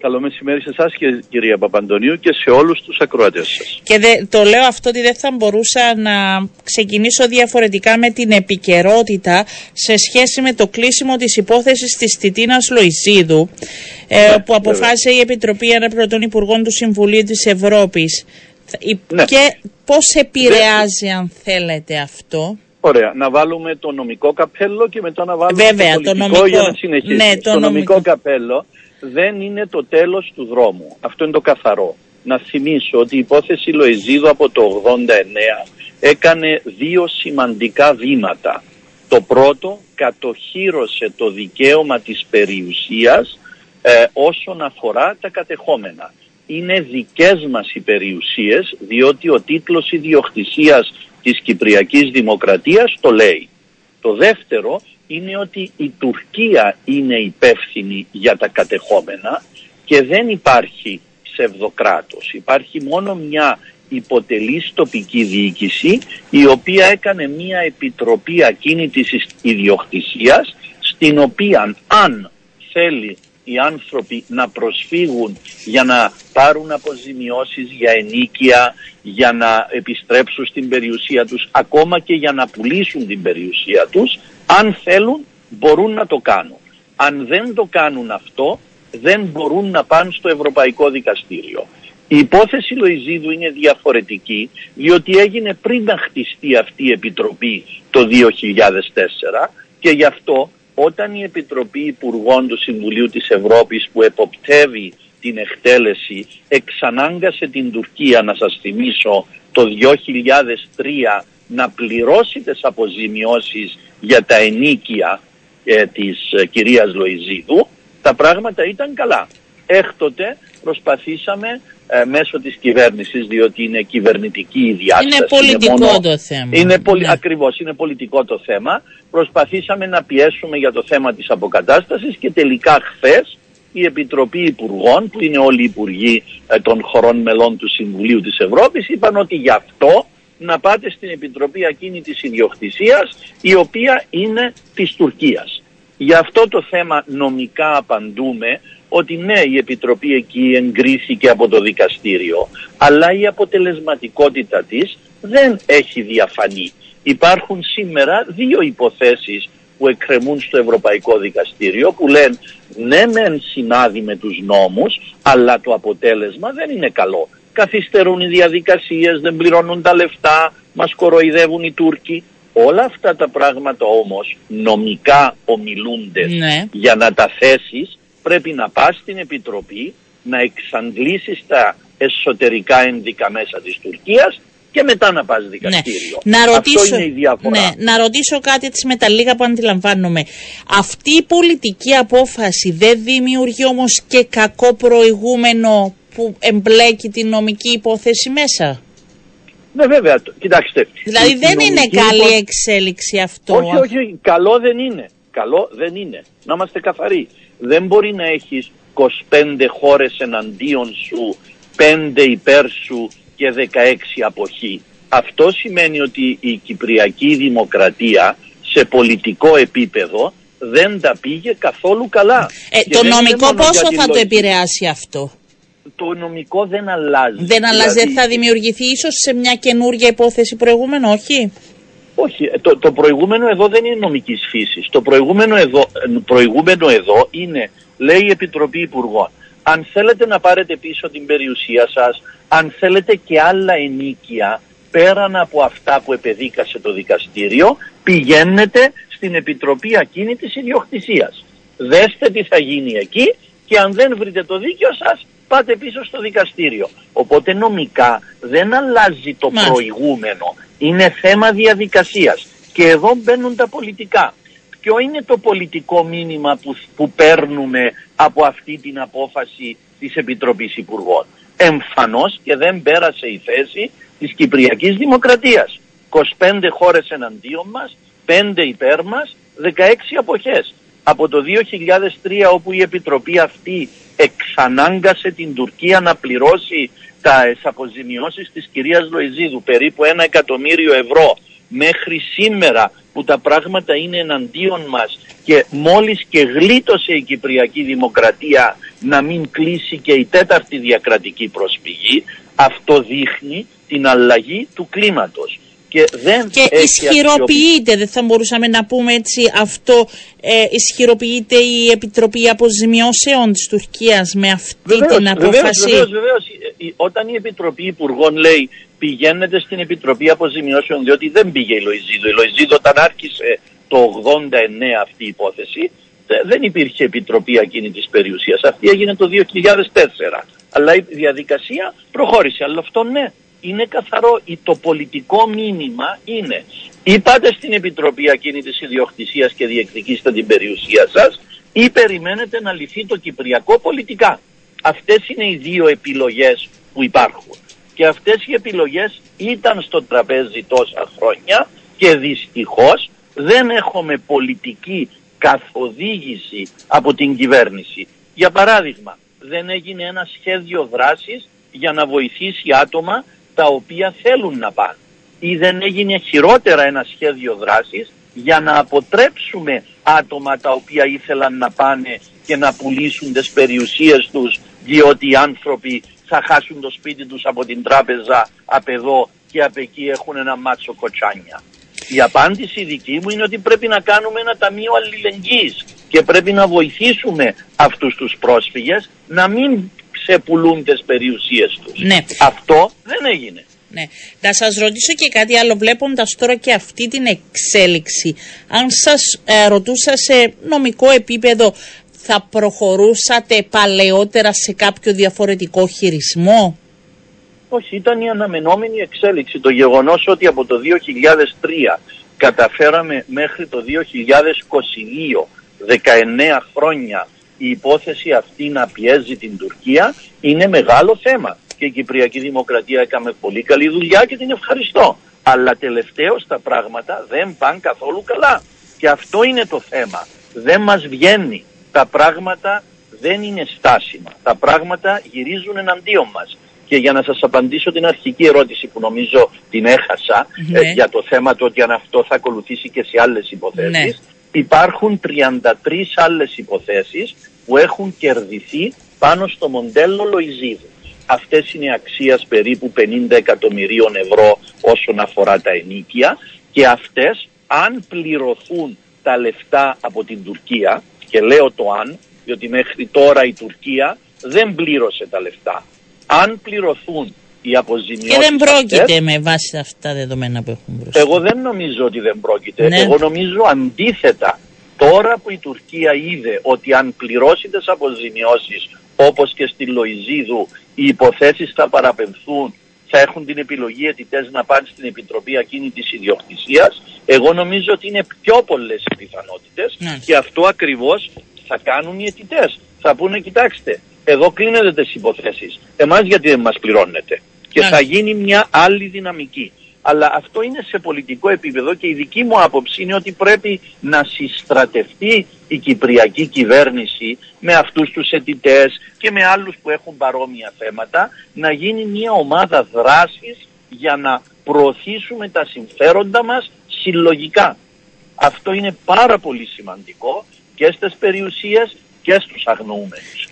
Καλό μεσημέρι σε εσάς και κυρία Παπαντονίου και σε όλους τους ακροατές σας. Και δε, το λέω αυτό ότι δεν θα μπορούσα να ξεκινήσω διαφορετικά με την επικαιρότητα σε σχέση με το κλείσιμο της υπόθεσης της Τιτίνας Λοϊζίδου ε, που αποφάσισε η Επιτροπή Αναπληρωτών Υπουργών του Συμβουλίου της Ευρώπης. Ναι. Και πώς επηρεάζει αν θέλετε αυτό; Ωραία. Να βάλουμε το νομικό καπέλο και μετά να βάλουμε Βέβαια, το, πολιτικό το νομικό, για να συνεχίσουμε. Ναι, το, το νομικό καπέλο δεν είναι το τέλος του δρόμου. Αυτό είναι το καθαρό. Να θυμίσω ότι η υπόθεση Λοεζίδου από το 89 έκανε δύο σημαντικά βήματα. Το πρώτο κατοχύρωσε το δικαίωμα της περιουσίας ε, όσον αφορά τα κατεχόμενα. Είναι δικές μας οι περιουσίες διότι ο τίτλος ιδιοκτησίας της Κυπριακής Δημοκρατίας το λέει. Το δεύτερο είναι ότι η Τουρκία είναι υπεύθυνη για τα κατεχόμενα και δεν υπάρχει ψευδοκράτος. Υπάρχει μόνο μια υποτελής τοπική διοίκηση η οποία έκανε μια επιτροπή ακίνητης ιδιοκτησίας στην οποία αν θέλει οι άνθρωποι να προσφύγουν για να πάρουν αποζημιώσεις για ενίκεια, για να επιστρέψουν στην περιουσία τους, ακόμα και για να πουλήσουν την περιουσία τους, αν θέλουν μπορούν να το κάνουν. Αν δεν το κάνουν αυτό, δεν μπορούν να πάνε στο Ευρωπαϊκό Δικαστήριο. Η υπόθεση Λοϊζίδου είναι διαφορετική, διότι έγινε πριν να χτιστεί αυτή η Επιτροπή το 2004 και γι' αυτό όταν η Επιτροπή Υπουργών του Συμβουλίου της Ευρώπης που εποπτεύει την εκτέλεση εξανάγκασε την Τουρκία να σας θυμίσω το 2003 να πληρώσει τις αποζημιώσεις για τα ενίκια ε, της ε, κυρίας Λοϊζίδου τα πράγματα ήταν καλά. Έκτοτε προσπαθήσαμε ε, μέσω της κυβέρνησης διότι είναι κυβερνητική η διάσταση. Είναι πολιτικό το θέμα. Είναι πολι... ναι. Ακριβώς, είναι πολιτικό το θέμα. Προσπαθήσαμε να πιέσουμε για το θέμα της αποκατάστασης και τελικά χθες η Επιτροπή Υπουργών που είναι όλοι οι υπουργοί ε, των χωρών μελών του Συμβουλίου της Ευρώπης είπαν ότι γι' αυτό να πάτε στην Επιτροπή Ακίνητης Ιδιοκτησίας η οποία είναι της Τουρκίας. Γι' αυτό το θέμα νομικά απαντούμε ότι ναι η Επιτροπή εκεί εγκρίθηκε από το δικαστήριο αλλά η αποτελεσματικότητα της δεν έχει διαφανεί. Υπάρχουν σήμερα δύο υποθέσεις που εκκρεμούν στο Ευρωπαϊκό Δικαστήριο που λένε ναι μεν συνάδει με τους νόμους αλλά το αποτέλεσμα δεν είναι καλό. Καθυστερούν οι διαδικασίες, δεν πληρώνουν τα λεφτά, μας κοροϊδεύουν οι Τούρκοι. Όλα αυτά τα πράγματα όμως νομικά ομιλούνται ναι. για να τα θέσεις πρέπει να πας στην Επιτροπή να εξαντλήσεις τα εσωτερικά ένδικα μέσα της Τουρκίας και μετά να πας δικαστήριο. Ναι. Να ρωτήσω, Αυτό είναι η διαφορά. Ναι. Να ρωτήσω κάτι έτσι με τα λίγα που αντιλαμβάνομαι. Αυτή η πολιτική απόφαση δεν δημιουργεί όμως και κακό προηγούμενο που εμπλέκει την νομική υπόθεση μέσα; Ναι βέβαια, κοιτάξτε. Δηλαδή δεν είναι καλή εξέλιξη αυτό. Όχι, όχι, καλό δεν είναι. Καλό δεν είναι. Να είμαστε καθαροί. Δεν μπορεί να έχεις 25 χώρες εναντίον σου, 5 υπέρ σου και 16 αποχή. Αυτό σημαίνει ότι η Κυπριακή Δημοκρατία σε πολιτικό επίπεδο δεν τα πήγε καθόλου καλά. Ε, το νομικό πόσο θα το επηρεάσει αυτό; Το νομικό δεν αλλάζει. Δεν αλλάζει, δηλαδή... θα δημιουργηθεί ίσως σε μια καινούργια υπόθεση προηγούμενο, όχι; Όχι, ε, το, το προηγούμενο εδώ δεν είναι νομικής φύσης. Το προηγούμενο εδώ, ε, προηγούμενο εδώ είναι, λέει η Επιτροπή Υπουργών, αν θέλετε να πάρετε πίσω την περιουσία σας, αν θέλετε και άλλα ενίκια, πέραν από αυτά που επεδίκασε το δικαστήριο, πηγαίνετε στην Επιτροπή Ακίνητης Ιδιοκτησίας. Δέστε τι θα γίνει εκεί και αν δεν βρείτε το δίκιο σας, πάτε πίσω στο δικαστήριο. Οπότε νομικά δεν αλλάζει το προηγούμενο. Είναι θέμα διαδικασίας. Και εδώ μπαίνουν τα πολιτικά. Ποιο είναι το πολιτικό μήνυμα που, που παίρνουμε από αυτή την απόφαση της Επιτροπής Υπουργών; Εμφανώς και δεν πέρασε η θέση της Κυπριακής Δημοκρατίας. 25 χώρες εναντίον μας, 5 υπέρ μας, 16 αποχές. Από το 2003 όπου η Επιτροπή αυτή εξανάγκασε την Τουρκία να πληρώσει τα αποζημιώσεις της κυρίας Λοϊζίδου περίπου ένα εκατομμύριο ευρώ μέχρι σήμερα που τα πράγματα είναι εναντίον μας και μόλις και γλίτωσε η Κυπριακή Δημοκρατία να μην κλείσει και η τέταρτη διακρατική προσφυγή, αυτό δείχνει την αλλαγή του κλίματος. Και, δεν και ισχυροποιείται, δεν θα μπορούσαμε να πούμε έτσι αυτό, ε, ισχυροποιείται η Επιτροπή Αποζημιώσεων της Τουρκίας με αυτή την απόφαση; Βεβαίως, βεβαίως, Όταν η Επιτροπή Υπουργών λέει πηγαίνετε στην Επιτροπή Αποζημιώσεων διότι δεν πήγε η Λοϊζίδου. Η Λοϊζίδου όταν άρχισε το 89 αυτή η υπόθεση δεν υπήρχε επιτροπή εκείνη της περιουσίας. Αυτή έγινε το 2004. Αλλά η διαδικασία προχώρησε. Αλλά αυτό ναι, είναι καθαρό. Το πολιτικό μήνυμα είναι ή πάτε στην επιτροπή εκείνη της ιδιοκτησίας και διεκδικήστε την περιουσία σας ή περιμένετε να λυθεί το Κυπριακό πολιτικά. Αυτές είναι οι δύο επιλογές που υπάρχουν. Και αυτές οι επιλογές ήταν στο τραπέζι τόσα χρόνια και δυστυχώς δεν έχουμε πολιτική καθοδήγηση από την κυβέρνηση. Για παράδειγμα, δεν έγινε ένα σχέδιο δράσης για να βοηθήσει άτομα τα οποία θέλουν να πάνε. Ή δεν έγινε χειρότερα ένα σχέδιο δράσης για να αποτρέψουμε άτομα τα οποία ήθελαν να πάνε και να πουλήσουν τις περιουσίες τους διότι οι άνθρωποι θα χάσουν το σπίτι τους από την τράπεζα απ' εδώ και απ' εκεί έχουν ένα μάτσο κοτσάνια. Η απάντηση δική μου είναι ότι πρέπει να κάνουμε ένα ταμείο αλληλεγγύης και πρέπει να βοηθήσουμε αυτούς τους πρόσφυγες να μην ξεπουλούν τις περιουσίες τους. Ναι. Αυτό δεν έγινε. Ναι. Να σας ρωτήσω και κάτι άλλο βλέποντας τώρα και αυτή την εξέλιξη. Αν σας ε, ρωτούσα σε νομικό επίπεδο θα προχωρούσατε παλαιότερα σε κάποιο διαφορετικό χειρισμό; Όχι, ήταν η αναμενόμενη εξέλιξη. Το γεγονός ότι από το 2003 καταφέραμε μέχρι το 2022, 19 χρόνια, η υπόθεση αυτή να πιέζει την Τουρκία είναι μεγάλο θέμα. Και η Κυπριακή Δημοκρατία έκαμε πολύ καλή δουλειά και την ευχαριστώ. Αλλά τελευταίως τα πράγματα δεν πάνε καθόλου καλά. Και αυτό είναι το θέμα. Δεν μας βγαίνει. Τα πράγματα δεν είναι στάσιμα. Τα πράγματα γυρίζουν εναντίον μας. Και για να σας απαντήσω την αρχική ερώτηση που νομίζω την έχασα ε, ναι. για το θέμα του ότι αν αυτό θα ακολουθήσει και σε άλλες υποθέσεις ναι. υπάρχουν 33 άλλες υποθέσεις που έχουν κερδιθεί πάνω στο μοντέλο Λοϊζίδου. Αυτές είναι αξίας περίπου 50 εκατομμυρίων ευρώ όσον αφορά τα ενίκια και αυτές αν πληρωθούν τα λεφτά από την Τουρκία και λέω το αν διότι μέχρι τώρα η Τουρκία δεν πλήρωσε τα λεφτά αν πληρωθούν οι αποζημιώσεις Και δεν πρόκειται με βάση αυτά τα δεδομένα που έχουν μπροστά. Εγώ δεν νομίζω ότι δεν πρόκειται. Ναι. Εγώ νομίζω αντίθετα. Τώρα που η Τουρκία είδε ότι αν πληρώσει τις αποζημιώσεις όπως και στη Λοϊζίδου οι υποθέσεις θα παραπεμφθούν θα έχουν την επιλογή αιτητές να πάνε στην Επιτροπή εκείνη της ιδιοκτησίας εγώ νομίζω ότι είναι πιο πολλές οι πιθανότητες ναι. και αυτό ακριβώς θα κάνουν οι αιτητές. Θα πούνε κοιτάξτε εδώ κλείνετε τις υποθέσεις. Εμάς γιατί δεν μας πληρώνετε; Και θα γίνει μια άλλη δυναμική. Αλλά αυτό είναι σε πολιτικό επίπεδο και η δική μου άποψη είναι ότι πρέπει να συστρατευτεί η Κυπριακή κυβέρνηση με αυτούς τους αιτητές και με άλλους που έχουν παρόμοια θέματα να γίνει μια ομάδα δράσης για να προωθήσουμε τα συμφέροντα μας συλλογικά. Αυτό είναι πάρα πολύ σημαντικό και στις περιουσίες και στους αγνοούμενους.